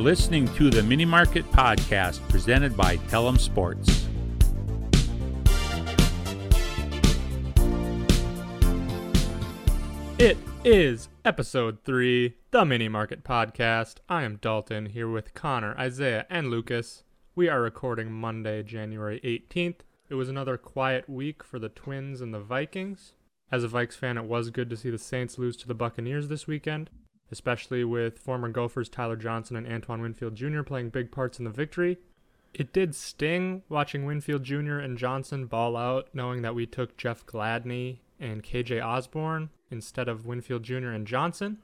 Listening to the Mini Market Podcast presented by Tellem Sports. It is episode three, the Mini Market Podcast. I am Dalton here with Connor, Isaiah, and Lucas. We are recording Monday, January 18th. It was another quiet week for the Twins and the Vikings. As a Vikes fan, it was good to see the Saints lose to the Buccaneers this weekend, especially with former Gophers Tyler Johnson and Antoine Winfield Jr. playing big parts in the victory. It did sting watching Winfield Jr. and Johnson ball out, knowing that we took Jeff Gladney and KJ Osborn instead of Winfield Jr. and Johnson.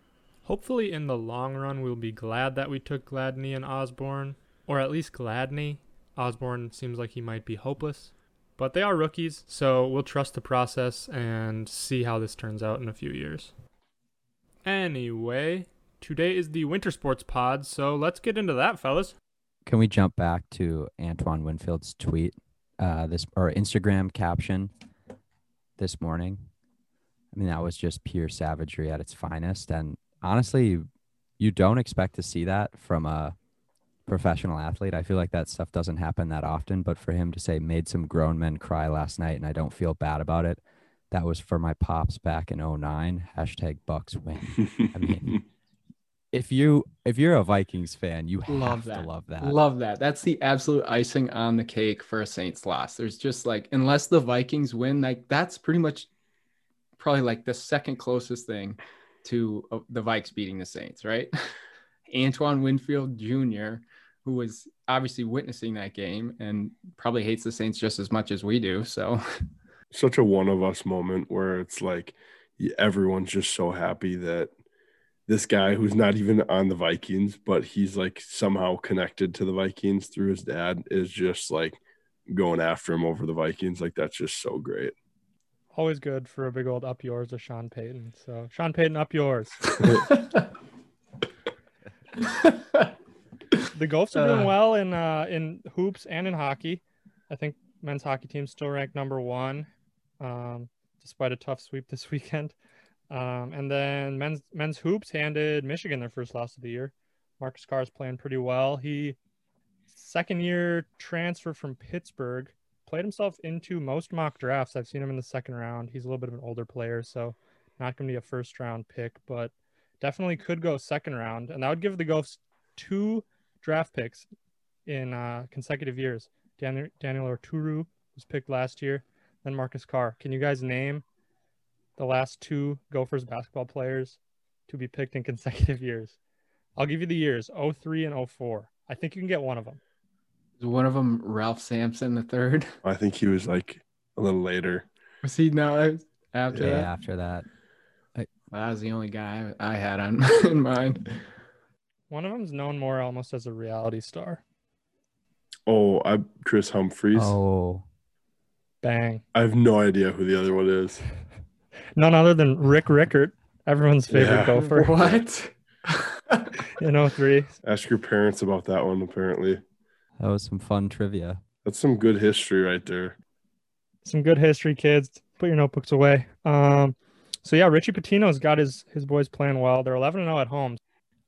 Hopefully, in the long run, we'll be glad that we took Gladney and Osborn, or at least Gladney. Osborn seems like he might be hopeless, but they are rookies, so we'll trust the process and see how this turns out in a few years. Anyway, today is the Winter Sports Pod, so let's get into that, fellas. Can we jump back to Antoine Winfield's tweet, uh, this or Instagram caption this morning? I mean, that was just pure savagery at its finest. And honestly, you, you don't expect to see that from a professional athlete. I feel like that stuff doesn't happen that often. But for him to say, made some grown men cry last night and I don't feel bad about it, that was for my pops back in 09. Hashtag Bucks win. I mean, if you if you're a Vikings fan, you Love have that. to love that. Love that. That's the absolute icing on the cake for a Saints loss. There's just like, unless the Vikings win, like that's pretty much probably like the second closest thing to uh, the Vikes beating the Saints, right? Antoine Winfield Jr., who was obviously witnessing that game and probably hates the Saints just as much as we do. So, such a one of us moment where it's like everyone's just so happy that this guy who's not even on the Vikings, but he's like somehow connected to the Vikings through his dad is just like going after him over the Vikings. Like that's just so great. Always good for a big old up yours of Sean Payton. So, Sean Payton, up yours. the Gophers are doing Uh. well in uh, in hoops and in hockey. I think men's hockey team still ranked number one, um, despite a tough sweep this weekend. Um, and then men's men's hoops handed Michigan their first loss of the year. Marcus Carr is playing pretty well. He second year transfer from Pittsburgh played himself into most mock drafts. I've seen him in the second round. He's a little bit of an older player, so not going to be a first round pick, but definitely could go second round, and that would give the Ghosts two draft picks in uh, consecutive years. Daniel, Daniel was picked last year, then Marcus Carr. Can you guys name the last two Gophers basketball players to be picked in consecutive years? I'll give you the years 03 and 04. I think you can get one of them. Is one of them Ralph Sampson the third? I think he was like a little later. Was he not after yeah, that? after that. That was the only guy I I had on in mind. One of them's known more almost as a reality star. Oh, I Kris Humphries. Oh, Bang. I have no idea who the other one is. None other than Rick Rickert, everyone's favorite Yeah. Gopher What? in 03. Ask your parents about that one. Apparently, that was some fun trivia. that's some good history right there. some good history, kids. Put your notebooks away. Um, so yeah, Richie Pitino's got his his boys playing well. They're 11 and 0 at home.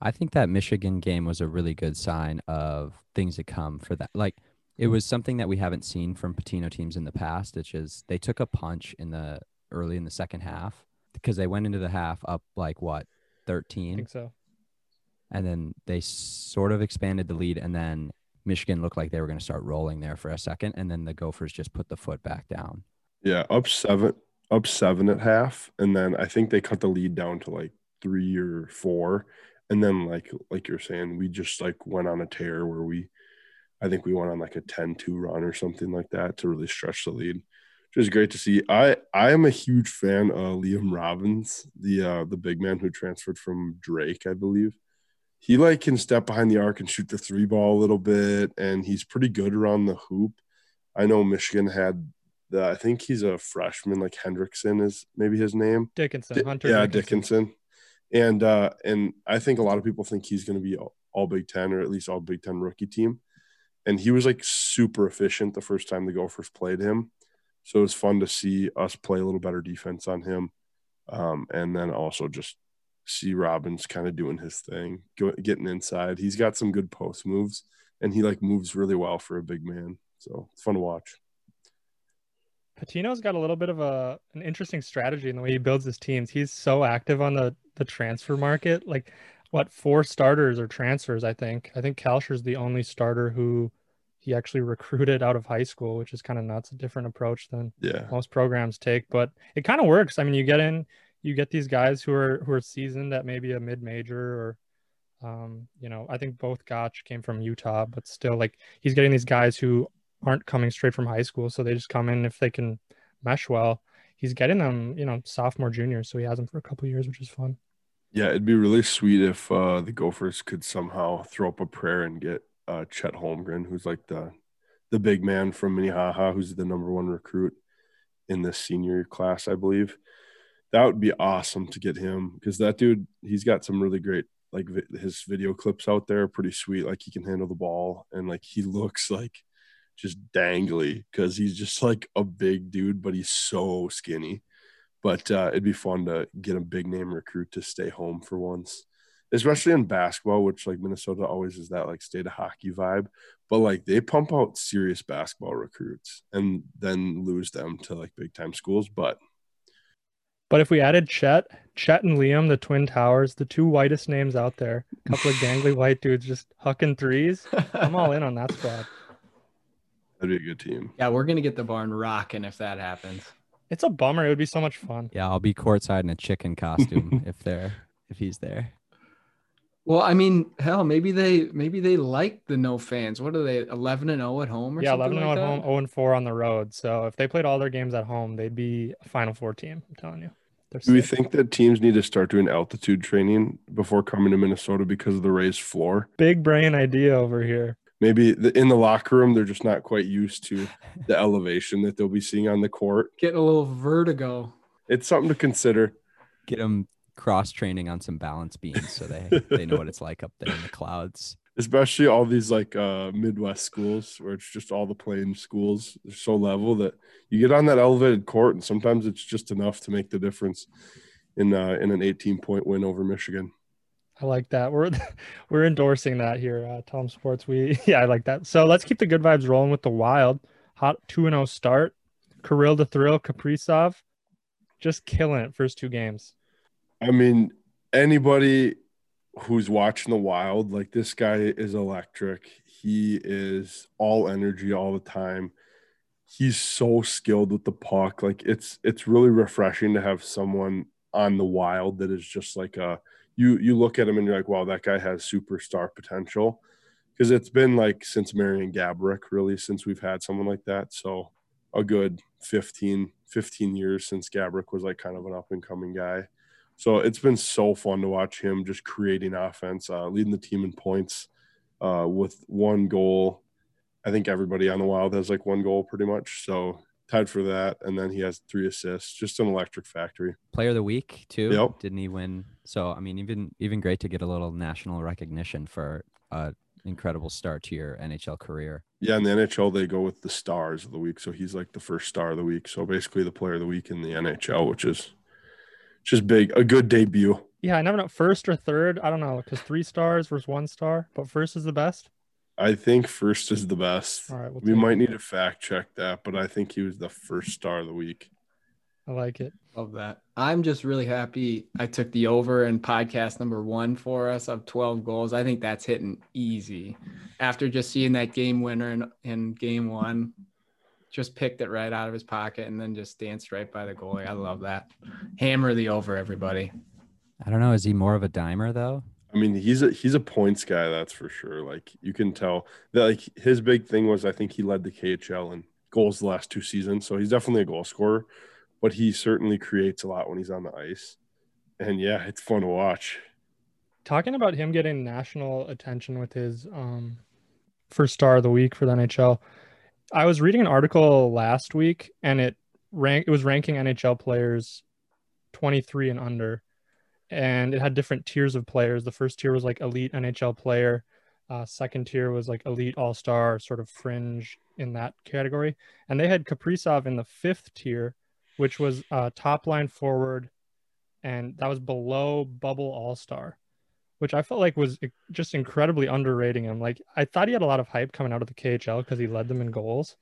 I think that Michigan game was a really good sign of things to come for that. Like it hmm. was something that we haven't seen from Pitino teams in the past, which is they took a punch in the early in the second half because they went into the half up like what I 13 think so. and then they sort of expanded the lead and then Michigan looked like they were going to start rolling there for a second and then the Gophers just put the foot back down. Yeah, up seven, up seven at half, and then I think they cut the lead down to like three or four, and then like like you're saying, we just like went on a tear where we, I think we went on like a 10-2 run or something like that to really stretch the lead, which is great to see. I I am a huge fan of Liam Robbins, the uh the big man who transferred from Drake, I believe. He like can step behind the arc and shoot the three ball a little bit, and he's pretty good around the hoop. I know Michigan had the I think he's a freshman, like Hendrickson is maybe his name. Dickinson, Di- Hunter. yeah, Dickinson. Dickinson. And uh and I think a lot of people think he's gonna be all, all Big Ten or at least all Big Ten rookie team. And he was like super efficient the first time the Gophers played him. So it was fun to see us play a little better defense on him. Um, and then also just see Robbins kind of doing his thing, getting inside. He's got some good post moves, and he like moves really well for a big man. So it's fun to watch. Pitino's got a little bit of a an interesting strategy in the way he builds his teams. He's so active on the the transfer market. Like what four starters or transfers, I think. I think Kalscheur's the only starter who he actually recruited out of high school, which is kind of nuts, a different approach than Yeah. most programs take, but it kind of works. I mean, you get in, you get these guys who are who are seasoned at maybe a mid major or um, you know, I think both Gach came from Utah, but still like he's getting these guys who aren't coming straight from high school, so they just come in if they can mesh well. He's getting them, you know, sophomore, junior, so he has them for a couple years, which is fun. Yeah, it'd be really sweet if uh, the Gophers could somehow throw up a prayer and get uh, Chet Holmgren, who's like the the big man from Minnehaha, who's the number one recruit in this senior class, I believe. That would be awesome to get him because that dude, he's got some really great like vi- his video clips out there, pretty sweet. Like he can handle the ball and like he looks like just dangly because he's just like a big dude, but he's so skinny. But uh, it'd be fun to get a big name recruit to stay home for once, especially in basketball, which like Minnesota always is that like state of hockey vibe. But like they pump out serious basketball recruits and then lose them to like big time schools. But But if we added Chet, Chet and Liam, the twin towers, the two whitest names out there, a couple of gangly white dudes just hucking threes, I'm all in on that squad. that'd be a good team. Yeah, we're gonna get the barn rocking if that happens. It's a bummer. It would be so much fun. Yeah, I'll be courtside in a chicken costume if they're if he's there. Well, I mean, hell, maybe they maybe they like the no fans. What are they? Eleven and zero at home or yeah, something 11 like at that? home, 0 and 4 on the road. So if they played all their games at home, they'd be a Final Four team. I'm telling you. They're Do we sick. think that teams need to start doing altitude training before coming to Minnesota because of the raised floor? Big brain idea over here. Maybe the, in the locker room, they're just not quite used to the elevation that they'll be seeing on the court. Getting a little vertigo. It's something to consider. Get them cross training on some balance beams so they they know what it's like up there in the clouds. especially all these like uh midwest schools where it's just all the plain schools they're so level that you get on that elevated court and sometimes it's just enough to make the difference in uh in an 18 point win over michigan I like that. We're we're endorsing that here, uh, Tom Sports. We yeah, I like that. So let's keep the good vibes rolling with the Wild. Hot two and zero start. Kirill the Thrill, Kaprizov, just killing it first two games. I mean anybody who's watching the wild like this guy is electric. He is all energy all the time. He's so skilled with the puck. Like it's it's really refreshing to have someone on the wild that is just like a you you look at him and you're like wow that guy has superstar potential. Because it's been like since Marian Gaborik really since we've had someone like that. So a good 15 15 years since Gabrick was like kind of an up and coming guy so it's been so fun to watch him just creating offense uh, leading the team in points uh, with one goal I think everybody on the Wild has like one goal pretty much. So tied for that. And then he has three assists, just an electric factory. Player of the week too. Yep. Didn't he win? So I mean, even even great to get a little national recognition for a incredible start to your NHL career. Yeah, in the NHL, they go with the stars of the week. So he's like the first star of the week. So basically the player of the week in the NHL, which is just big, a good debut. Yeah, I never know first or third. I don't know because three stars versus one star, but first is the best. I think first is the best. All right, we'll We might it. need to fact check that, but I think he was the first star of the week. I like it. Love that. I'm just really happy I took the over in podcast number one for us of 12 goals. I think that's hitting easy. After just seeing that game winner in, in game one, just picked it right out of his pocket and then just danced right by the goalie. I love that. Hammer the over, everybody. I don't know. Is he more of a dimer though? I mean, he's a he's a points guy, that's for sure. Like you can tell that like his big thing was I think he led the KHL in goals the last two seasons. So he's definitely a goal scorer, but he certainly creates a lot when he's on the ice. And yeah, it's fun to watch. Talking about him getting national attention with his um, first star of the week for the NHL. I was reading an article last week, and it rank it was ranking NHL players 23 and under, and it had different tiers of players. The first tier was like elite NHL player. Uh, second tier was like elite all star, sort of fringe in that category. And they had Kaprizov in the fifth tier, which was uh, top line forward, and that was below bubble all star, which I felt like was eh, just incredibly underrating him. Like I thought he had a lot of hype coming out of the KHL because he led them in goals,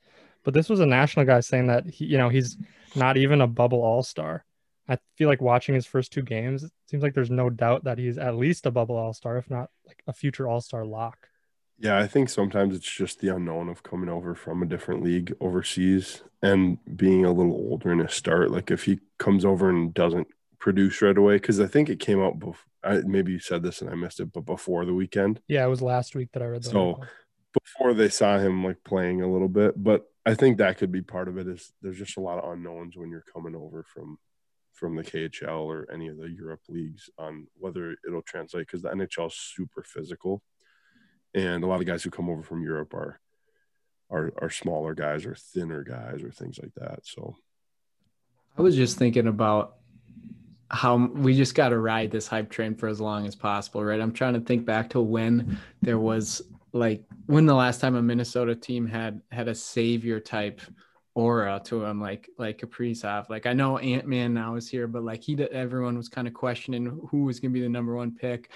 but this was a national guy saying that he, you know, he's not even a bubble all star. I feel like watching his first two games, it seems like there's no doubt that he's at least a bubble all star, if not like a future all star lock. Yeah, I think sometimes it's just the unknown of coming over from a different league overseas and being a little older in a start. Like if he comes over and doesn't produce right away, because I think it came out before. I, maybe you said this and I missed it, but before the weekend. Yeah, it was last week that I read. The so article. before they saw him like playing a little bit, but I think that could be part of it. Is there's just a lot of unknowns when you're coming over from from the KHL or any of the Europe leagues on whether it'll translate because the NHL is super physical and a lot of guys who come over from Europe are are are smaller guys or thinner guys or things like that. So I was just thinking about how we just got to ride this hype train for as long as possible, right? I'm trying to think back to when there was like when the last time a Minnesota team had had a savior type aura to him, like like Kaprizov. Like I know Ant Man now is here, but like he, did everyone was kind of questioning who was going to be the number one pick.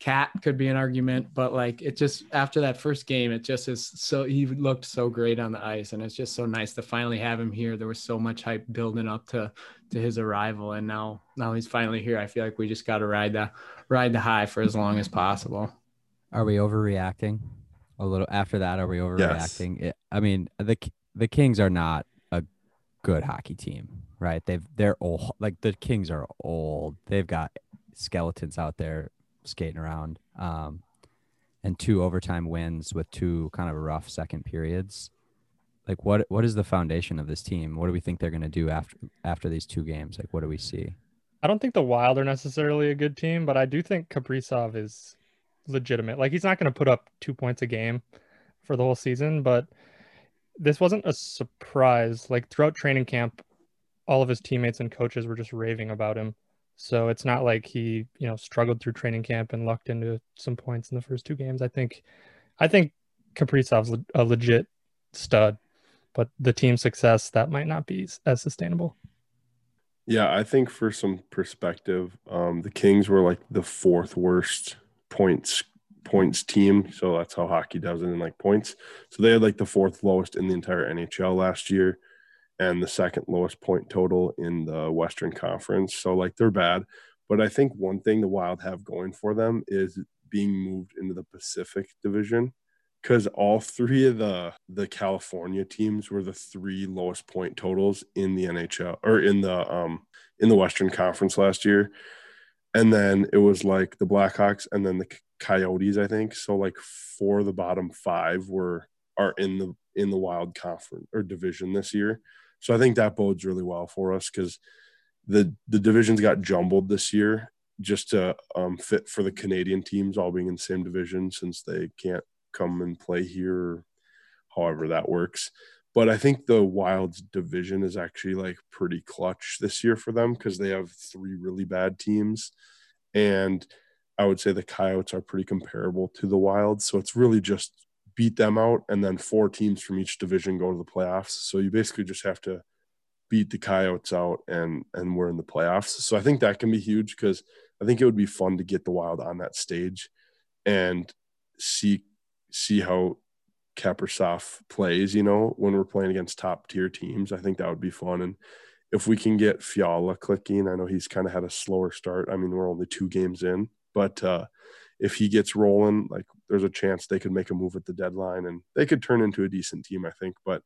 Cat could be an argument, but like it just after that first game, it just is so he looked so great on the ice, and it's just so nice to finally have him here. There was so much hype building up to to his arrival, and now now he's finally here. I feel like we just got to ride the ride the high for as long as possible. Are we overreacting? A little after that, are we overreacting? Yes. It, I mean, the the Kings are not a good hockey team, right? They've they're old. Like the Kings are old. They've got skeletons out there skating around. Um, and two overtime wins with two kind of rough second periods. Like what what is the foundation of this team? What do we think they're going to do after after these two games? Like what do we see? I don't think the Wild are necessarily a good team, but I do think Kaprizov is legitimate. Like he's not going to put up 2 points a game for the whole season, but this wasn't a surprise. Like throughout training camp, all of his teammates and coaches were just raving about him. So it's not like he, you know, struggled through training camp and lucked into some points in the first two games. I think, I think Kaprizov's a legit stud, but the team success that might not be as sustainable. Yeah, I think for some perspective, um, the Kings were like the fourth worst points points team. So that's how hockey does it in like points. So they had like the fourth lowest in the entire NHL last year and the second lowest point total in the Western Conference. So like they're bad. But I think one thing the Wild have going for them is being moved into the Pacific Division because all three of the the California teams were the three lowest point totals in the NHL or in the um in the Western Conference last year. And then it was like the Blackhawks and then the Coyotes, I think. So like four of the bottom five were are in the in the Wild Conference or division this year. So I think that bodes really well for us because the the divisions got jumbled this year just to um, fit for the Canadian teams all being in the same division since they can't come and play here, however that works. But I think the Wild's division is actually like pretty clutch this year for them because they have three really bad teams. And I would say the Coyotes are pretty comparable to the Wild. So it's really just beat them out, and then four teams from each division go to the playoffs. So you basically just have to beat the Coyotes out, and and we're in the playoffs. So I think that can be huge because I think it would be fun to get the Wild on that stage and see see how Kaprizov plays. You know, when we're playing against top tier teams, I think that would be fun. And if we can get Fiala clicking, I know he's kind of had a slower start. I mean, we're only two games in, but uh, if he gets rolling, like there's a chance they could make a move at the deadline and they could turn into a decent team, I think. But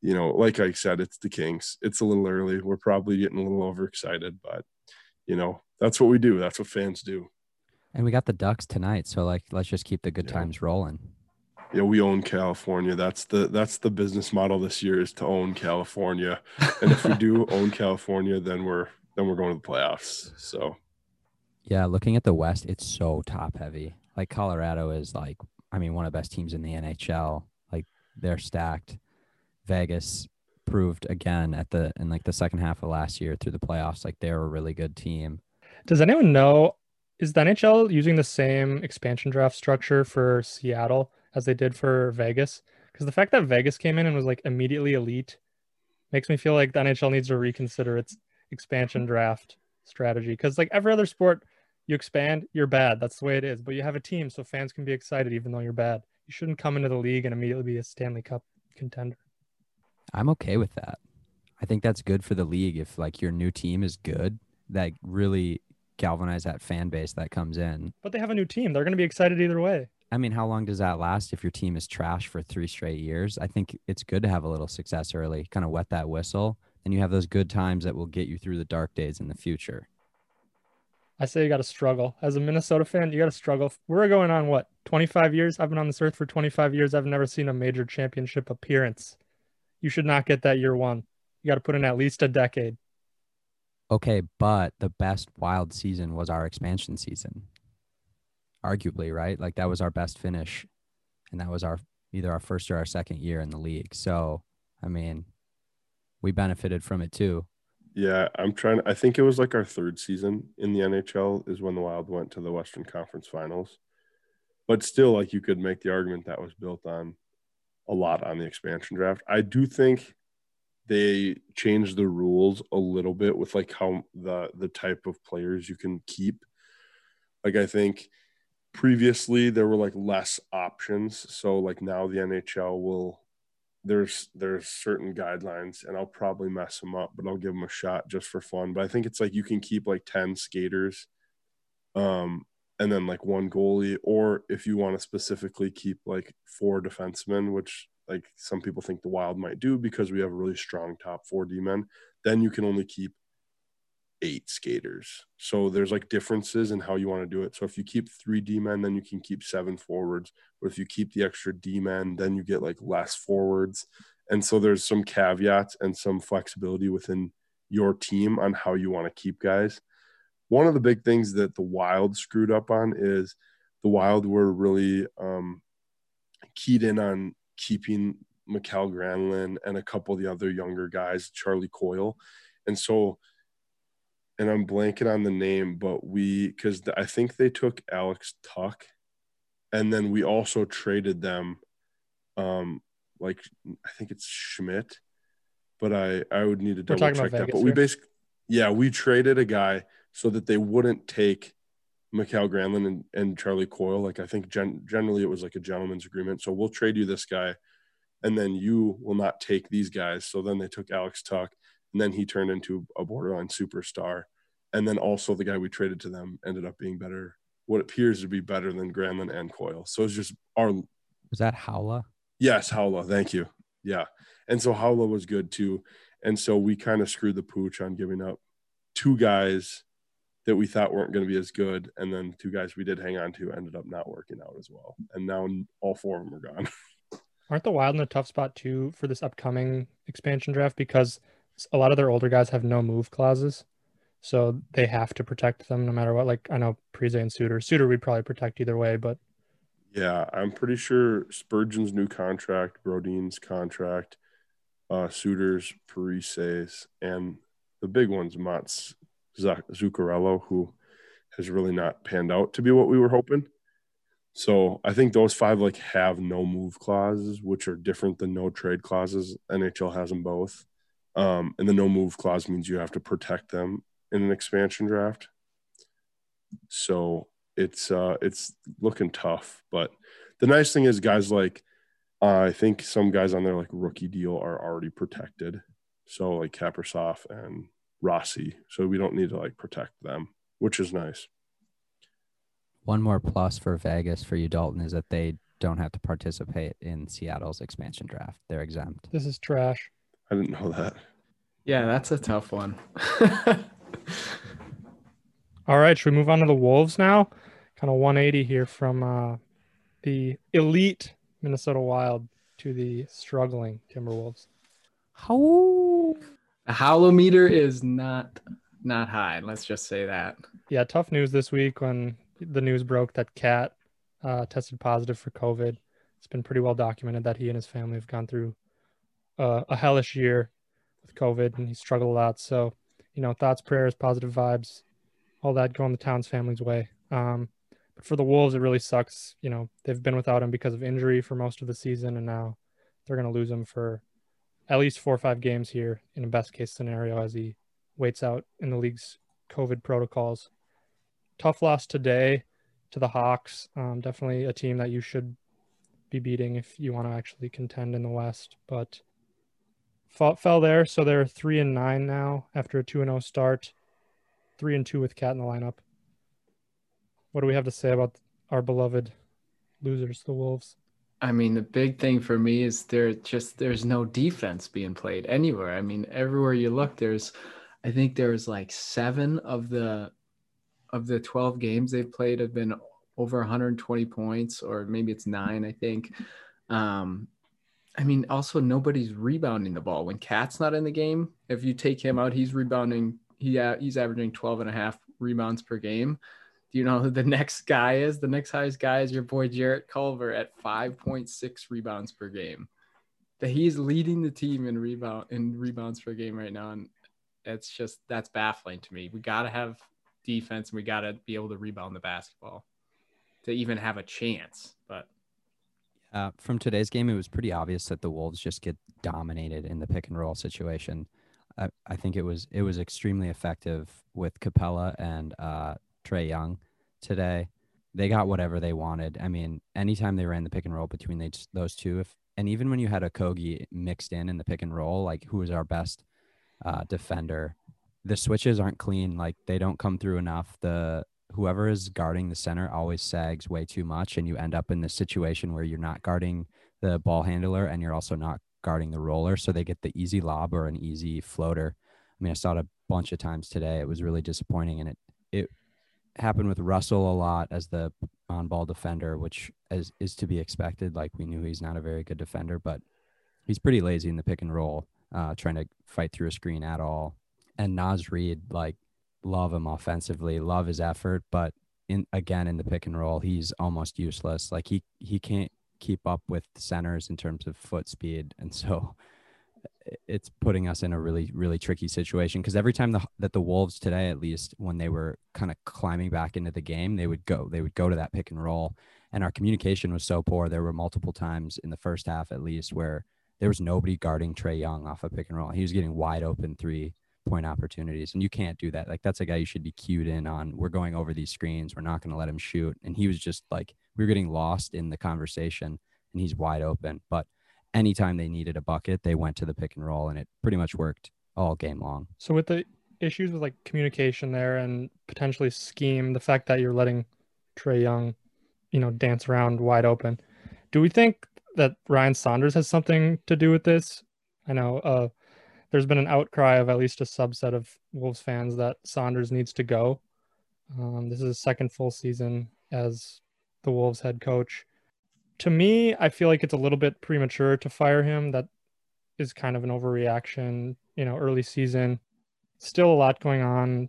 you know, like I said, it's the Kings. It's a little early. We're probably getting a little overexcited, but you know, that's what we do. That's what fans do. And we got the Ducks tonight, so like let's just keep the good yeah. times rolling. Yeah, we own California. That's the that's the business model this year is to own California. And if we do own California, then we're then we're going to the playoffs. So yeah, looking at the West, it's so top heavy. Like Colorado is like, I mean, one of the best teams in the NHL. Like they're stacked. Vegas proved again at the in like the second half of last year through the playoffs, like they're a really good team. Does anyone know is the NHL using the same expansion draft structure for Seattle as they did for Vegas? Because the fact that Vegas came in and was like immediately elite makes me feel like the NHL needs to reconsider its expansion draft strategy because like every other sport, you expand, you're bad. That's the way it is. But you have a team, so fans can be excited even though you're bad. You shouldn't come into the league and immediately be a Stanley Cup contender. I'm okay with that. I think that's good for the league if like your new team is good. That really galvanize that fan base that comes in. But they have a new team. They're going to be excited either way. I mean, how long does that last if your team is trash for three straight years? I think it's good to have a little success early, kind of wet that whistle, and you have those good times that will get you through the dark days in the future. I say you got to struggle. As a Minnesota fan, you got to struggle. We're going on what, 25 years? I've been on this earth for 25 years. I've never seen a major championship appearance. You should not get that year one. You got to put in at least a decade. Okay, but the best wild season was our expansion season. Arguably, right? Like that was our best finish. And that was our either our first or our second year in the league. So, I mean, we benefited from it too. Yeah, I'm trying. I think it was like our third season in the NHL is when the Wild went to the Western Conference Finals. But still, like you could make the argument that was built on a lot on the expansion draft. I do think they changed the rules a little bit with like how the the type of players you can keep. Like I think previously there were like less options, so like now the NHL will there's there's certain guidelines and I'll probably mess them up, but I'll give them a shot just for fun. But I think it's like you can keep like 10 skaters um and then like one goalie or if you want to specifically keep like four defensemen, which like some people think the Wild might do because we have a really strong top 4 D men, then you can only keep eight skaters. So there's like differences in how you want to do it. So if you keep three D men, then you can keep seven forwards. But if you keep the extra D men, then you get like less forwards. And so there's some caveats and some flexibility within your team on how you want to keep guys. One of the big things that the Wild screwed up on is the Wild were really um, keyed in on keeping Mikael Granlund and a couple of the other younger guys, Charlie Coyle. And so and I'm blanking on the name, but we because I think they took Alex Tuch, and then we also traded them, um, like I think it's Schmidt, but I I would need to double check that. But we basically, yeah, we traded a guy so that they wouldn't take Mikael Granlund and, and Charlie Coyle. Like I think gen- generally it was like a gentleman's agreement. So we'll trade you this guy, and then you will not take these guys. So then they took Alex Tuch, and then he turned into a borderline superstar. And then also the guy we traded to them ended up being better, what appears to be better than Granlund and Coyle. So it's just our. Was that Haula? Yes, Haula. Thank you. Yeah. And so Haula was good too. And so we kind of screwed the pooch on giving up two guys that we thought weren't going to be as good. And then two guys we did hang on to ended up not working out as well. And now all four of them are gone. Aren't the Wild in a tough spot too for this upcoming expansion draft because a lot of their older guys have no move clauses, so they have to protect them no matter what. Like I know Parise and Suter. Suter we'd probably protect either way, but yeah, I'm pretty sure Spurgeon's new contract, Brodin's contract, uh, Suter's, Parise's, and the big ones, Mats Zuccarello, who has really not panned out to be what we were hoping. So I think those five like have no move clauses, which are different than no trade clauses. NHL has them both. Um, and the no move clause means you have to protect them in an expansion draft. So it's uh, it's looking tough. But the nice thing is, guys like uh, I think some guys on their like rookie deal are already protected. So like Kaprizov and Rossi, so we don't need to like protect them, which is nice. One more plus for Vegas for you, Dalton, is that they don't have to participate in Seattle's expansion draft. They're exempt. This is trash. I didn't know that. Yeah, that's a tough one. All right, should we move on to the Wolves now? Kind of 180 here from uh, the elite Minnesota Wild to the struggling Timberwolves. How the howlometer is not not high. Let's just say that. Yeah, tough news this week when the news broke that Cat uh, tested positive for COVID. It's been pretty well documented that he and his family have gone through uh, a hellish year with COVID and he struggled a lot. So, you know, thoughts, prayers, positive vibes, all that going the Towns family's way. Um, but for the Wolves, it really sucks. You know, they've been without him because of injury for most of the season, and now they're going to lose him for at least four or five games here in a best case scenario as he waits out in the league's COVID protocols. Tough loss today to the Hawks. Um, definitely a team that you should be beating if you want to actually contend in the West. But fought, fell there, so they're three and nine now after a two and zero start. Three and two with Cat in the lineup. What do we have to say about our beloved losers, the Wolves? I mean, the big thing for me is there just there's no defense being played anywhere. I mean, everywhere you look, there's I think there's like seven of the of the 12 games they've played have been over 120 points, or maybe it's nine, I think. Um, I mean, also nobody's rebounding the ball when Cat's not in the game. If you take him out, he's rebounding. He he's averaging 12 and a half rebounds per game. Do you know who the next guy is? The next highest guy is your boy Jarrett Culver at 5.6 rebounds per game. That he's leading the team in rebound in rebounds per game right now, and it's just that's baffling to me. We got to have defense, and we got to be able to rebound the basketball to even have a chance. But uh, from today's game, it was pretty obvious that the Wolves just get dominated in the pick and roll situation. I, I think it was it was extremely effective with Capela and uh, Trae Young today. They got whatever they wanted. I mean, anytime they ran the pick and roll between they, those two, if and even when you had Okogie mixed in in the pick and roll, like who was our best uh, defender, the switches aren't clean. Like they don't come through enough. The whoever is guarding the center always sags way too much, and you end up in this situation where you're not guarding the ball handler and you're also not guarding the roller, so they get the easy lob or an easy floater. I mean, I saw it a bunch of times today. It was really disappointing, and it it happened with Russell a lot as the on ball defender, which is, is to be expected. Like we knew he's not a very good defender, but he's pretty lazy in the pick and roll, uh, trying to fight through a screen at all. And Naz Reid, like, love him offensively, love his effort, but in again in the pick and roll, he's almost useless. Like he he can't keep up with centers in terms of foot speed, and so it's putting us in a really really tricky situation. Because every time the, that the wolves today at least when they were kind of climbing back into the game they would go they would go to that pick and roll. And our communication was so poor. There were multiple times in the first half at least where there was nobody guarding Trae Young off a pick and roll. He was getting wide open three point opportunities and you can't do that. Like that's a guy you should be cued in on. We're going over these screens. We're not going to let him shoot. And he was just like we were getting lost in the conversation and he's wide open. But anytime they needed a bucket, they went to the pick and roll, and it pretty much worked all game long. So with the issues with like communication there and potentially scheme, the fact that you're letting Trae Young, you know, dance around wide open, do we think that Ryan Saunders has something to do with this? I know uh, there's been an outcry of at least a subset of Wolves fans that Saunders needs to go. Um, this is his second full season as the Wolves head coach to me, I feel like it's a little bit premature to fire him. That is kind of an overreaction, you know, early season. Still a lot going on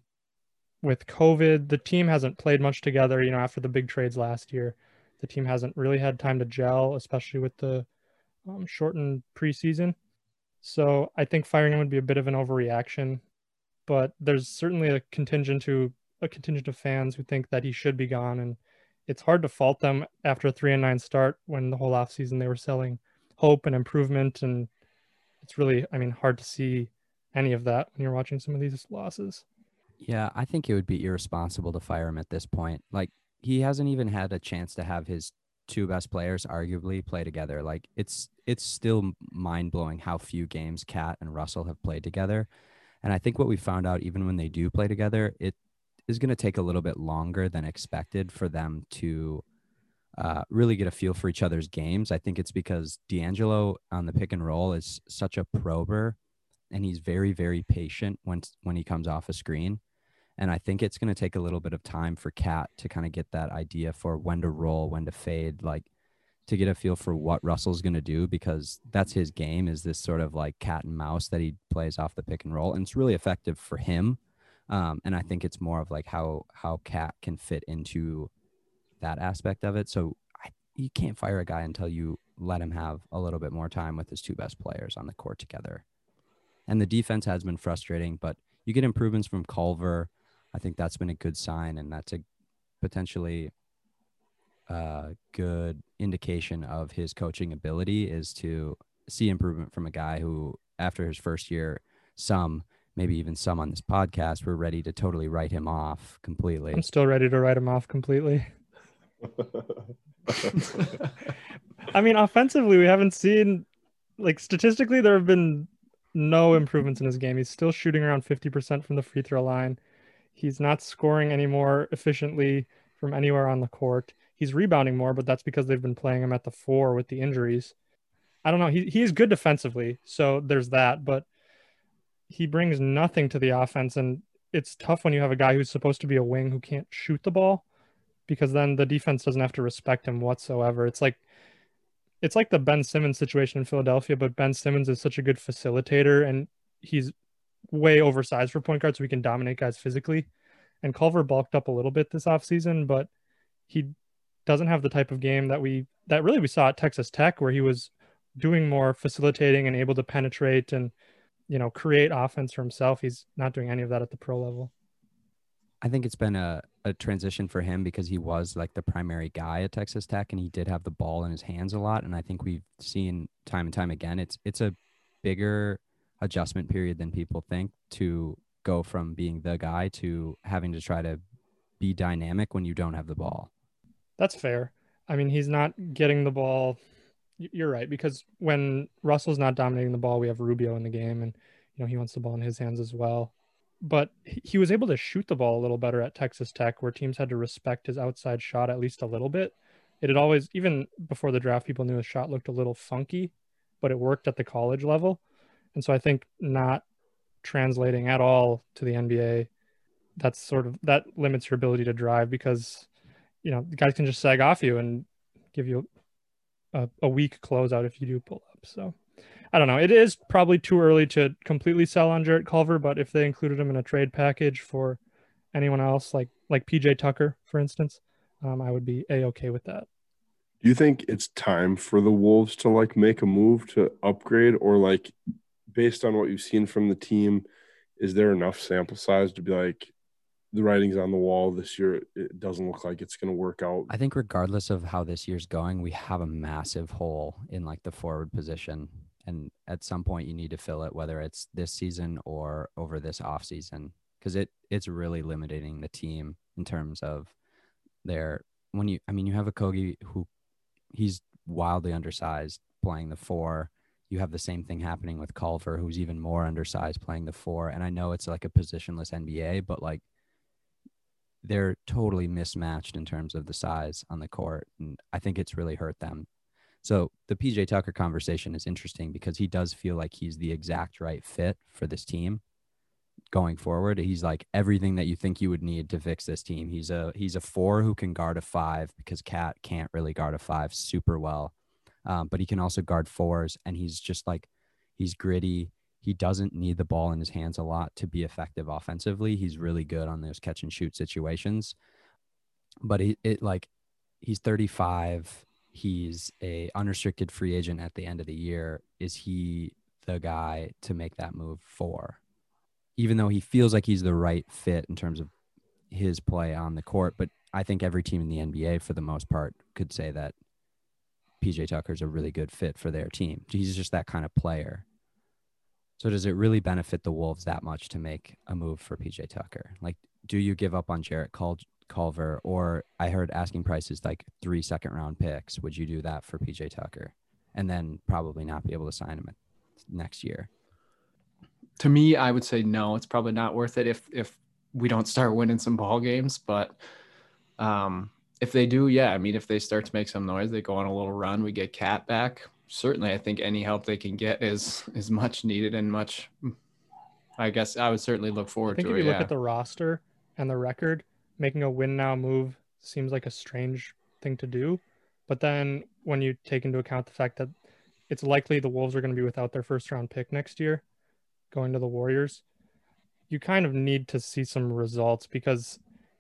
with COVID. The team hasn't played much together, you know, after the big trades last year. The team hasn't really had time to gel, especially with the um, shortened preseason. So I think firing him would be a bit of an overreaction. But there's certainly a contingent to a contingent of fans who think that he should be gone and it's hard to fault them after a three and nine start when the whole offseason they were selling hope and improvement. And it's really i mean hard to see any of that when you're watching some of these losses. Yeah i think it would be irresponsible to fire him at this point. Like he hasn't even had a chance to have his two best players arguably play together. Like it's it's still mind-blowing how few games cat and russell have played together. And i think what we found out even when they do play together it is going to take a little bit longer than expected for them to uh, really get a feel for each other's games. I think it's because D'Angelo on the pick and roll is such a prober, and he's very very patient when when he comes off a screen. And I think it's going to take a little bit of time for Cat to kind of get that idea for when to roll, when to fade, like to get a feel for what Russell's going to do because that's his game is this sort of like cat and mouse that he plays off the pick and roll. And it's really effective for him um, and I think it's more of like how how Cat can fit into that aspect of it. So I, you can't fire a guy until you let him have a little bit more time with his two best players on the court together. And the defense has been frustrating, but you get improvements from Culver. I think that's been a good sign, and that's a potentially uh, good indication of his coaching ability is to see improvement from a guy who, after his first year, some maybe even some on this podcast were ready to totally write him off completely. I'm still ready to write him off completely. I mean, offensively, we haven't seen like statistically there have been no improvements in his game. He's still shooting around 50% from the free throw line. He's not scoring any more efficiently from anywhere on the court. He's rebounding more, but that's because they've been playing him at the four with the injuries. I don't know. He he's good defensively, so there's that, but he brings nothing to the offense and it's tough when you have a guy who's supposed to be a wing who can't shoot the ball because then the defense doesn't have to respect him whatsoever. It's like it's like the Ben Simmons situation in Philadelphia, but Ben Simmons is such a good facilitator and he's way oversized for point guard so he can dominate guys physically. And Culver bulked up a little bit this offseason, but he doesn't have the type of game that we that really we saw at Texas Tech where he was doing more facilitating and able to penetrate and you know create offense for himself. He's not doing any of that at the pro level. I think it's been a, a transition for him because he was like the primary guy at Texas Tech and he did have the ball in his hands a lot. And I think we've seen time and time again it's it's a bigger adjustment period than people think to go from being the guy to having to try to be dynamic when you don't have the ball. That's fair. I mean, he's not getting the ball. You're right because when Russell's not dominating the ball, we have Rubio in the game, and you know he wants the ball in his hands as well. But he was able to shoot the ball a little better at Texas Tech, where teams had to respect his outside shot at least a little bit. It had always, even before the draft, people knew his shot looked a little funky, but it worked at the college level. And so I think not translating at all to the NBA, that's sort of that limits your ability to drive because you know the guys can just sag off you and give you a, a weak closeout if you do pull up. So I don't know. It is probably too early to completely sell on Jarrett Culver, but if they included him in a trade package for anyone else, like like PJ Tucker, for instance, um, I would be a okay with that. Do you think it's time for the Wolves to like make a move to upgrade, or like based on what you've seen from the team, is there enough sample size to be like, the writing's on the wall this year. It doesn't look like it's going to work out. I think regardless of how this year's going, we have a massive hole in like the forward position. And at some point you need to fill it, whether it's this season or over this off season. Cause it it's really limiting the team in terms of their when you I mean you have Okogie who he's wildly undersized playing the four. You have the same thing happening with Culver, who's even more undersized playing the four. And I know it's like a positionless NBA, but like they're totally mismatched in terms of the size on the court. And I think it's really hurt them. So the PJ Tucker conversation is interesting because he does feel like he's the exact right fit for this team going forward. He's like everything that you think you would need to fix this team. He's a he's a four who can guard a five because Cat can't really guard a five super well. Um, but he can also guard fours and he's just like he's gritty he doesn't need the ball in his hands a lot to be effective offensively. He's really good on those catch and shoot situations. But he, it like he's 35. He's a unrestricted free agent at the end of the year. Is he the guy to make that move for? Even though he feels like he's the right fit in terms of his play on the court, but I think every team in the NBA for the most part could say that PJ Tucker's a really good fit for their team. He's just that kind of player. So does it really benefit the Wolves that much to make a move for PJ Tucker? Like, do you give up on Jarrett Cul- Culver? Or I heard asking prices like three second round picks. Would you do that for PJ Tucker? And then probably not be able to sign him next year. To me, I would say no. It's probably not worth it if if we don't start winning some ball games. But um, if they do, yeah. I mean, if they start to make some noise, they go on a little run. We get Cat back certainly I think any help they can get is is much needed and much I guess I would certainly look forward I think to if it. you look at the roster and the record, making a win now move seems like a strange thing to do. But then when you take into account the fact that it's likely the Wolves are going to be without their first round pick next year, going to the Warriors, you kind of need to see some results because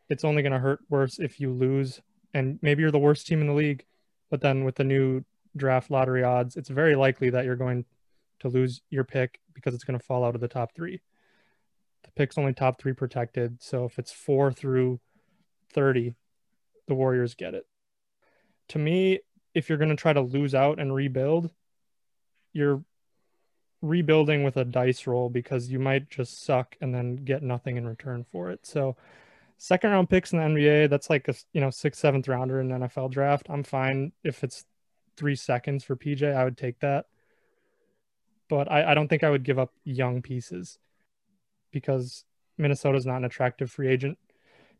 it's only going to hurt worse if you lose and maybe you're the worst team in the league. But then with the new draft lottery odds, it's very likely that you're going to lose your pick because it's going to fall out of the top three. The pick's only top three protected. So if it's four through 30, the Warriors get it. To me, if you're going to try to lose out and rebuild, you're rebuilding with a dice roll because you might just suck and then get nothing in return for it. So second round picks in the NBA, that's like a you know sixth, seventh rounder in NFL draft. I'm fine if it's three seconds for PJ. I would take that, but I, I don't think I would give up young pieces because Minnesota's not an attractive free agent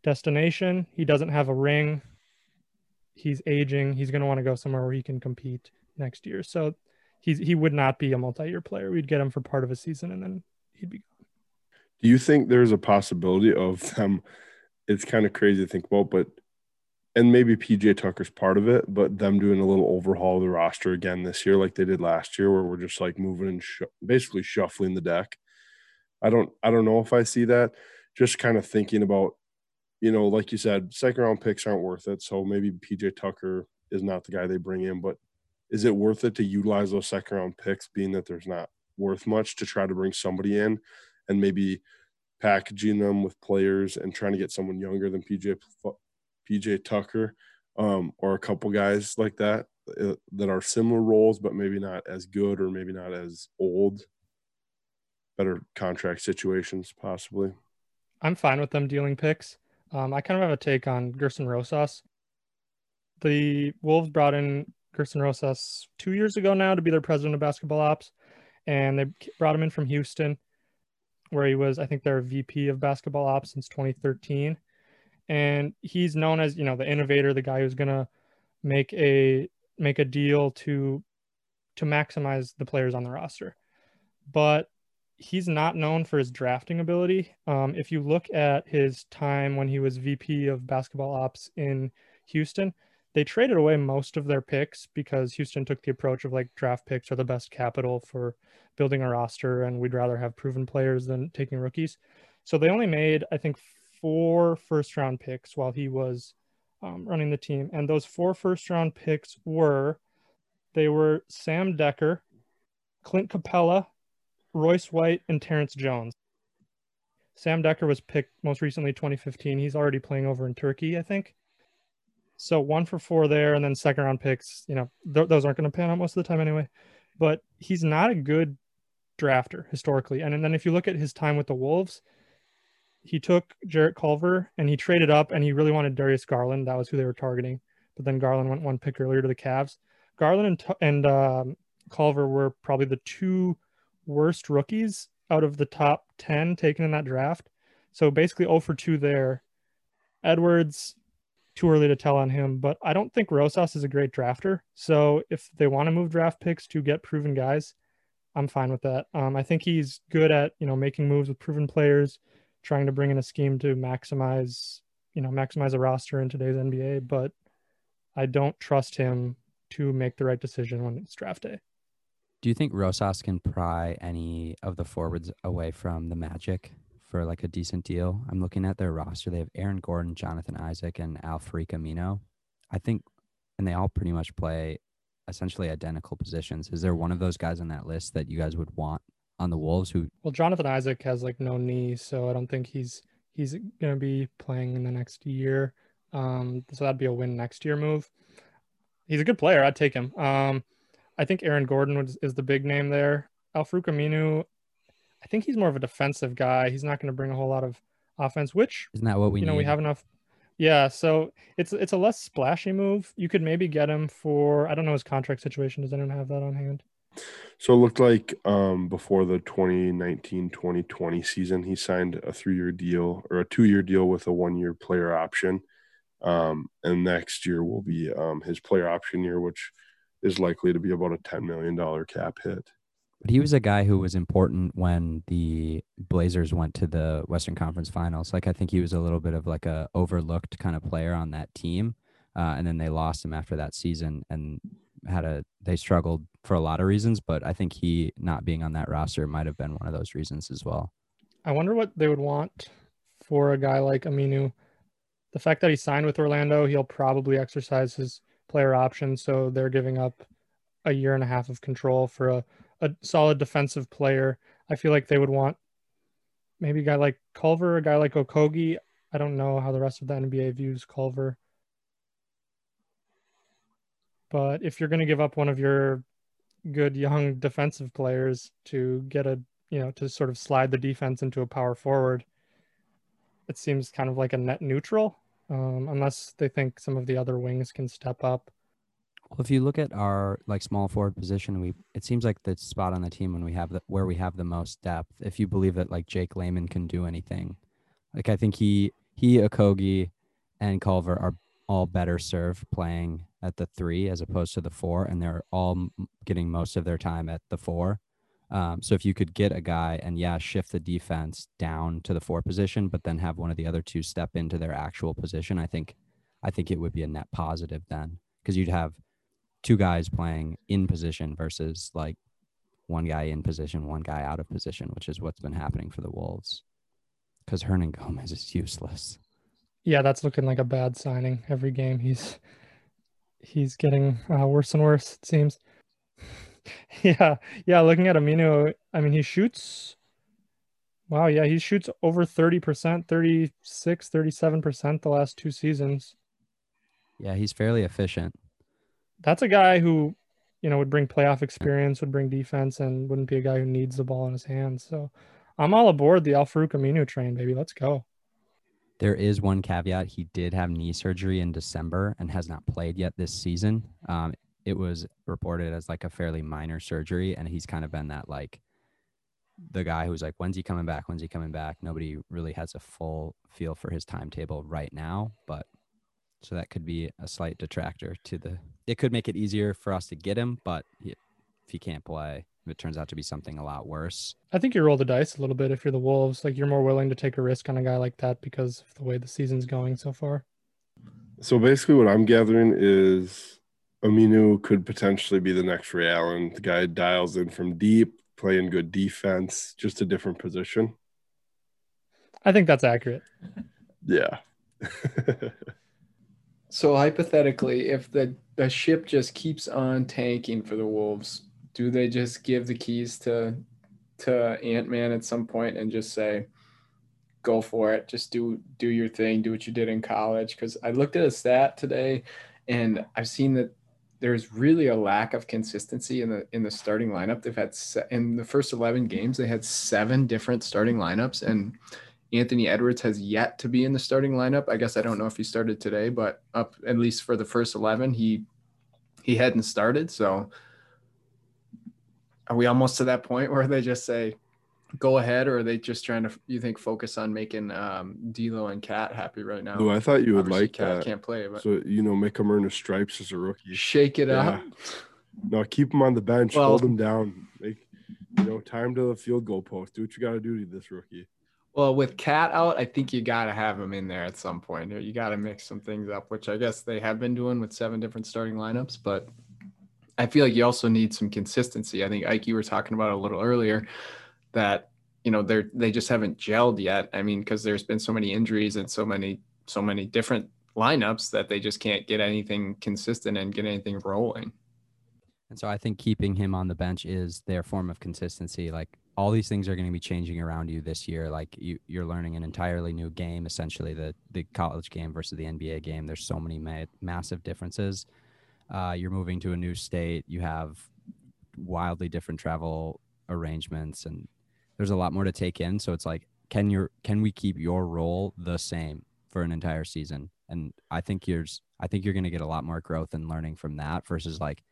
destination. He doesn't have a ring. He's aging. He's going to want to go somewhere where he can compete next year. So he's he would not be a multi-year player. We'd get him for part of a season and then he'd be gone. Do you think there's a possibility of them? It's kind of crazy to think about, but and maybe PJ Tucker's part of it, but them doing a little overhaul of the roster again this year, like they did last year, where we're just like moving and basically shuffling the deck. I don't, I don't know if I see that. Just kind of thinking about, you know, like you said, second round picks aren't worth it. So maybe PJ Tucker is not the guy they bring in, but is it worth it to utilize those second round picks, being that there's not worth much to try to bring somebody in and maybe packaging them with players and trying to get someone younger than PJ PJ Tucker, um, or a couple guys like that uh, that are similar roles, but maybe not as good or maybe not as old. Better contract situations, possibly. I'm fine with them dealing picks. Um, I kind of have a take on Gerson Rosas. The Wolves brought in Gerson Rosas two years ago now to be their president of basketball ops, and they brought him in from Houston, where he was, I think, their VP of basketball ops since 2013 and he's known as you know the innovator, the guy who's gonna make a make a deal to to maximize the players on the roster. But he's not known for his drafting ability. Um, if you look at his time when he was VP of basketball ops in Houston, they traded away most of their picks because Houston took the approach of like draft picks are the best capital for building a roster, and we'd rather have proven players than taking rookies. So they only made, I think, four first round picks while he was um, running the team. And those four first round picks were they were Sam Dekker, Clint Capela, Royce White, and Terrence Jones. Sam Dekker was picked most recently 2015. He's already playing over in Turkey, I think. So one for four there, and then second round picks. You know, th- those aren't going to pan out most of the time anyway. But he's not a good drafter historically. And, and then if you look at his time with the Wolves, he took Jarrett Culver and he traded up and he really wanted Darius Garland. That was who they were targeting. But then Garland went one pick earlier to the Cavs. Garland and, and um, Culver were probably the two worst rookies out of the top 10 taken in that draft. So basically 0 for 2 there. Edwards, too early to tell on him, but I don't think Rosas is a great drafter. So if they want to move draft picks to get proven guys, I'm fine with that. Um, I think he's good at, you know, making moves with proven players – trying to bring in a scheme to maximize, you know, maximize a roster in today's NBA, but I don't trust him to make the right decision when it's draft day. Do you think Rosas can pry any of the forwards away from the Magic for like a decent deal? I'm looking at their roster. They have Aaron Gordon, Jonathan Isaac, and Al-Farouq Aminu. I think, and they all pretty much play essentially identical positions. Is there one of those guys on that list that you guys would want on the Wolves who well Jonathan Isaac has like no knee, so I don't think he's he's gonna be playing in the next year. Um, so that'd be a win next year move. He's a good player. I'd take him. Um, I think Aaron Gordon is the big name there. Al-Farouq Aminu, I think he's more of a defensive guy. He's not going to bring a whole lot of offense. Which isn't that what we you know need? we have enough. Yeah, so it's it's a less splashy move. You could maybe get him for I don't know his contract situation. Does anyone have that on hand? So it looked like um, before the 2019-2020 season, he signed a three-year deal or a two-year deal with a one-year player option. Um, and next year will be um, his player option year, which is likely to be about a $10 million cap hit. But he was a guy who was important when the Blazers went to the Western Conference Finals. Like I think he was a little bit of like a overlooked kind of player on that team, uh, and then they lost him after that season. And had a they struggled for a lot of reasons, but I think he not being on that roster might have been one of those reasons as well. I wonder what they would want for a guy like Aminu. The fact that he signed with Orlando, he'll probably exercise his player option, so they're giving up a year and a half of control for a, a solid defensive player. I feel like they would want maybe a guy like Culver, a guy like Okogie. I don't know how the rest of the NBA views Culver. But if you're going to give up one of your good young defensive players to get a you know to sort of slide the defense into a power forward. It seems kind of like a net neutral, um, unless they think some of the other wings can step up. Well, if you look at our like small forward position, we it seems like the spot on the team when we have the where we have the most depth. If you believe that like Jake Layman can do anything, like I think he he Okogie and Culver are all better served playing at the three as opposed to the four, and they're all getting most of their time at the four. Um, so if you could get a guy and yeah, shift the defense down to the four position, but then have one of the other two step into their actual position, I think, I think it would be a net positive then because you'd have two guys playing in position versus like one guy in position, one guy out of position, which is what's been happening for the Wolves. Because Hernangomez is useless. Yeah, that's looking like a bad signing every game. He's he's getting uh, worse and worse. It seems. yeah, yeah. Looking at Aminu, I mean, he shoots. Wow, yeah, he shoots over 30%, 36, 37% the last two seasons. Yeah, he's fairly efficient that's a guy who, you know, would bring playoff experience, would bring defense, and wouldn't be a guy who needs the ball in his hands. So I'm all aboard the Al Farouq Aminu train, baby. Let's go. There is one caveat. He did have knee surgery in December and has not played yet this season. Um, it was reported as like a fairly minor surgery, and he's kind of been that like the guy who's like, when's he coming back? When's he coming back? Nobody really has a full feel for his timetable right now, but so that could be a slight detractor to the. It could make it easier for us to get him, but if he can't play, if it turns out to be something a lot worse. I think you roll the dice a little bit if you're the Wolves. Like you're more willing to take a risk on a guy like that because of the way the season's going so far. So basically, what I'm gathering is Aminu could potentially be the next Ray Allen. The guy dials in from deep, playing good defense, just a different position. I think that's accurate. Yeah. So hypothetically, if the, the ship just keeps on tanking for the Wolves, do they just give the keys to to Ant Man at some point and just say, "Go for it, just do do your thing, do what you did in college"? Because I looked at a stat today, and I've seen that there's really a lack of consistency in the in the starting lineup. They've had se- in the first eleven games they had seven different starting lineups, and Anthony Edwards has yet to be in the starting lineup. I guess I don't know if he started today, but up at least for the first 11, he he hadn't started. So are we almost to that point where they just say go ahead or are they just trying to you think focus on making um D'Lo and Cat happy right now? No, I thought you would Obviously, like Cat that. can't play, but So you know, make him earn his stripes as a rookie. shake it Yeah. up. No, keep him on the bench, Well- hold him down, make you know, time to the field goal post. Do what you got to do to this rookie. Well, with Cat out, I think you got to have him in there at some point. You got to mix some things up, which I guess they have been doing with seven different starting lineups. But I feel like you also need some consistency. I think Ike, you were talking about a little earlier that you know they're they just haven't gelled yet. I mean, because there's been so many injuries and so many so many different lineups that they just can't get anything consistent and get anything rolling. And so I think keeping him on the bench is their form of consistency. Like all these things are going to be changing around you this year. Like you, you're learning an entirely new game, essentially the the college game versus the NBA game. There's so many ma- massive differences. Uh, you're moving to a new state. You have wildly different travel arrangements, and there's a lot more to take in. So it's like, can your can we keep your role the same for an entire season? And I think you're I think you're going to get a lot more growth and learning from that versus like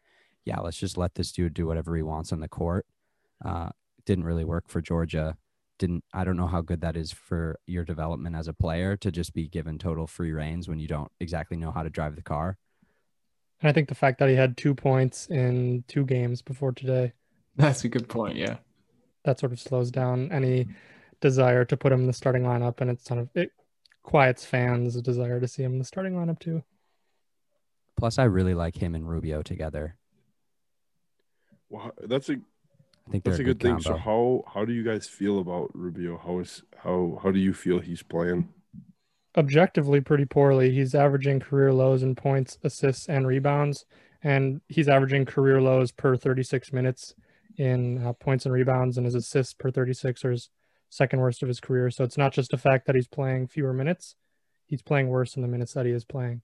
yeah, let's just let this dude do whatever he wants on the court. Uh, didn't really work for Georgia. Didn't I don't know how good that is for your development as a player to just be given total free reins when you don't exactly know how to drive the car. And I think the fact that he had two points in two games before today, That's a good point. Yeah. that sort of slows down any desire to put him in the starting lineup, and it's kind of it quiets fans' desire to see him in the starting lineup too. Plus, I really like him and Rubio together. Well, that's a I think that's they're a good thing. combo. So how how do you guys feel about Rubio? How is how how do you feel he's playing? Objectively, pretty poorly. He's averaging career lows in points, assists, and rebounds, and he's averaging career lows per 36 minutes in uh, points and rebounds, and his assists per 36 are his second worst of his career. So it's not just a fact that he's playing fewer minutes; he's playing worse in the minutes that he is playing.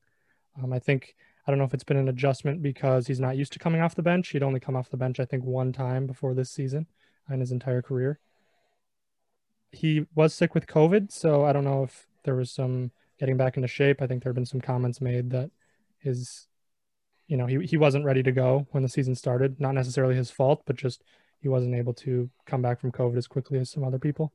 Um, I think I don't know if it's been an adjustment because he's not used to coming off the bench. He'd only come off the bench, I think, one time before this season in his entire career. He was sick with COVID, so I don't know if there was some getting back into shape. I think there have been some comments made that his, you know, he, he wasn't ready to go when the season started. Not necessarily his fault, but just he wasn't able to come back from COVID as quickly as some other people.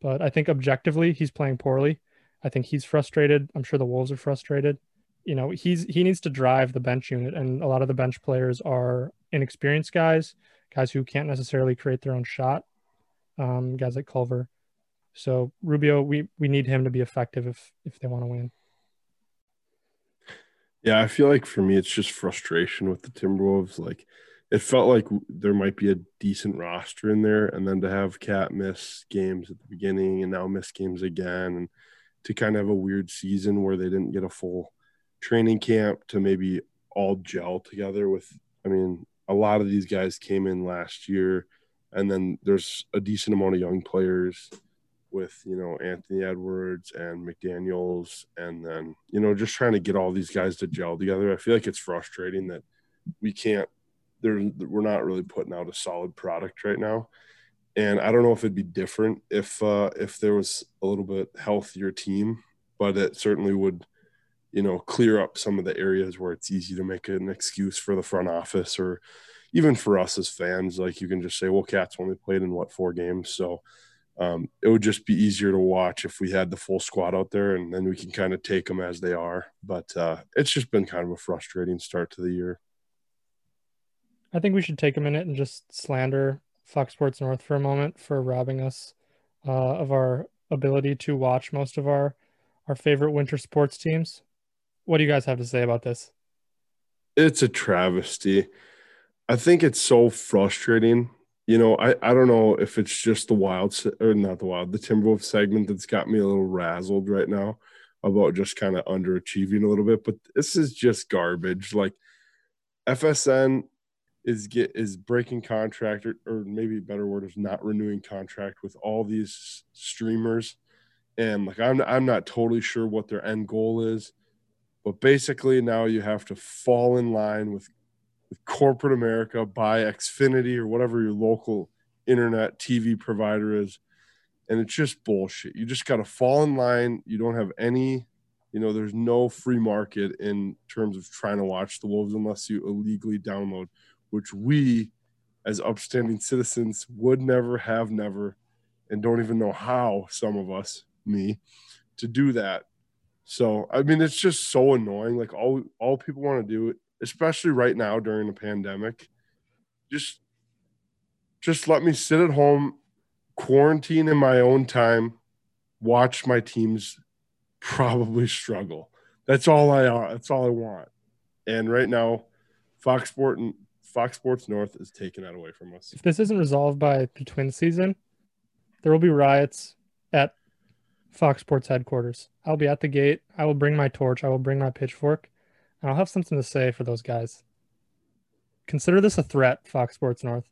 But I think objectively, he's playing poorly. I think he's frustrated. I'm sure the Wolves are frustrated. You know, he's he needs to drive the bench unit, and a lot of the bench players are inexperienced guys, guys who can't necessarily create their own shot. Um, guys like Culver. So Rubio, we we need him to be effective if if they want to win. Yeah, I feel like for me, it's just frustration with the Timberwolves. Like, it felt like there might be a decent roster in there, and then to have Cat miss games at the beginning and now miss games again, and to kind of have a weird season where they didn't get a full training camp to maybe all gel together with. I mean, a lot of these guys came in last year, and then there's a decent amount of young players with you know Anthony Edwards and McDaniels, and then you know just trying to get all these guys to gel together. I feel like it's frustrating that we can't. There, we're not really putting out a solid product right now, and I don't know if it'd be different if uh, if there was a little bit healthier team, but it certainly would, you know, clear up some of the areas where it's easy to make an excuse for the front office or even for us as fans. Like you can just say, well, Cats only played in what four games, so um, it would just be easier to watch if we had the full squad out there and then we can kind of take them as they are. But uh, it's just been kind of a frustrating start to the year. I think we should take a minute and just slander Fox Sports North for a moment for robbing us uh, of our ability to watch most of our our favorite winter sports teams. What do you guys have to say about this? It's a travesty. I think it's so frustrating you know, I, I don't know if it's just the wild or not the wild, the Timberwolves segment that's got me a little razzled right now about just kind of underachieving a little bit, but this is just garbage. Like FSN is get is breaking contract or, or maybe better word is not renewing contract with all these streamers. And like I'm I'm not totally sure what their end goal is, but basically now you have to fall in line with corporate America, buy Xfinity or whatever your local internet TV provider is. And it's just bullshit. You just got to fall in line. You don't have any, you know, there's no free market in terms of trying to watch the Wolves unless you illegally download, which we as upstanding citizens would never have never and don't even know how some of us me to do that so i mean it's just so annoying like all all people want to do especially right now during the pandemic. Just just let me sit at home, quarantine in my own time, watch my teams probably struggle. That's all I. Uh, that's all I want. And right now, Fox Sport and Fox Sports North is taking that away from us. If this isn't resolved by the twin season, there will be riots at Fox Sports headquarters. I'll be at the gate. I will bring my torch. I will bring my pitchfork. I'll have something to say for those guys. Consider this a threat, Fox Sports North.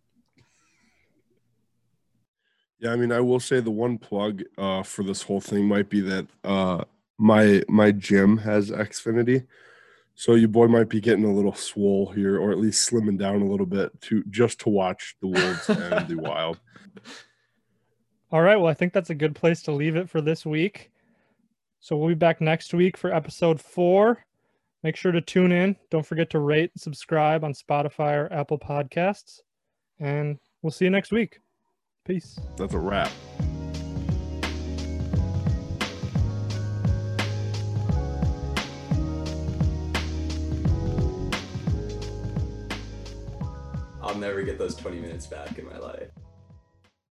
Yeah, I mean, I will say the one plug uh, for this whole thing might be that uh, my my gym has Xfinity, so your boy might be getting a little swole here, or at least slimming down a little bit to just to watch the Wolves and the Wild. All right, well, I think that's a good place to leave it for this week. So we'll be back next week for episode four. Make sure to tune in. Don't forget to rate and subscribe on Spotify or Apple Podcasts. And we'll see you next week. Peace. That's a wrap. I'll never get those 20 minutes back in my life.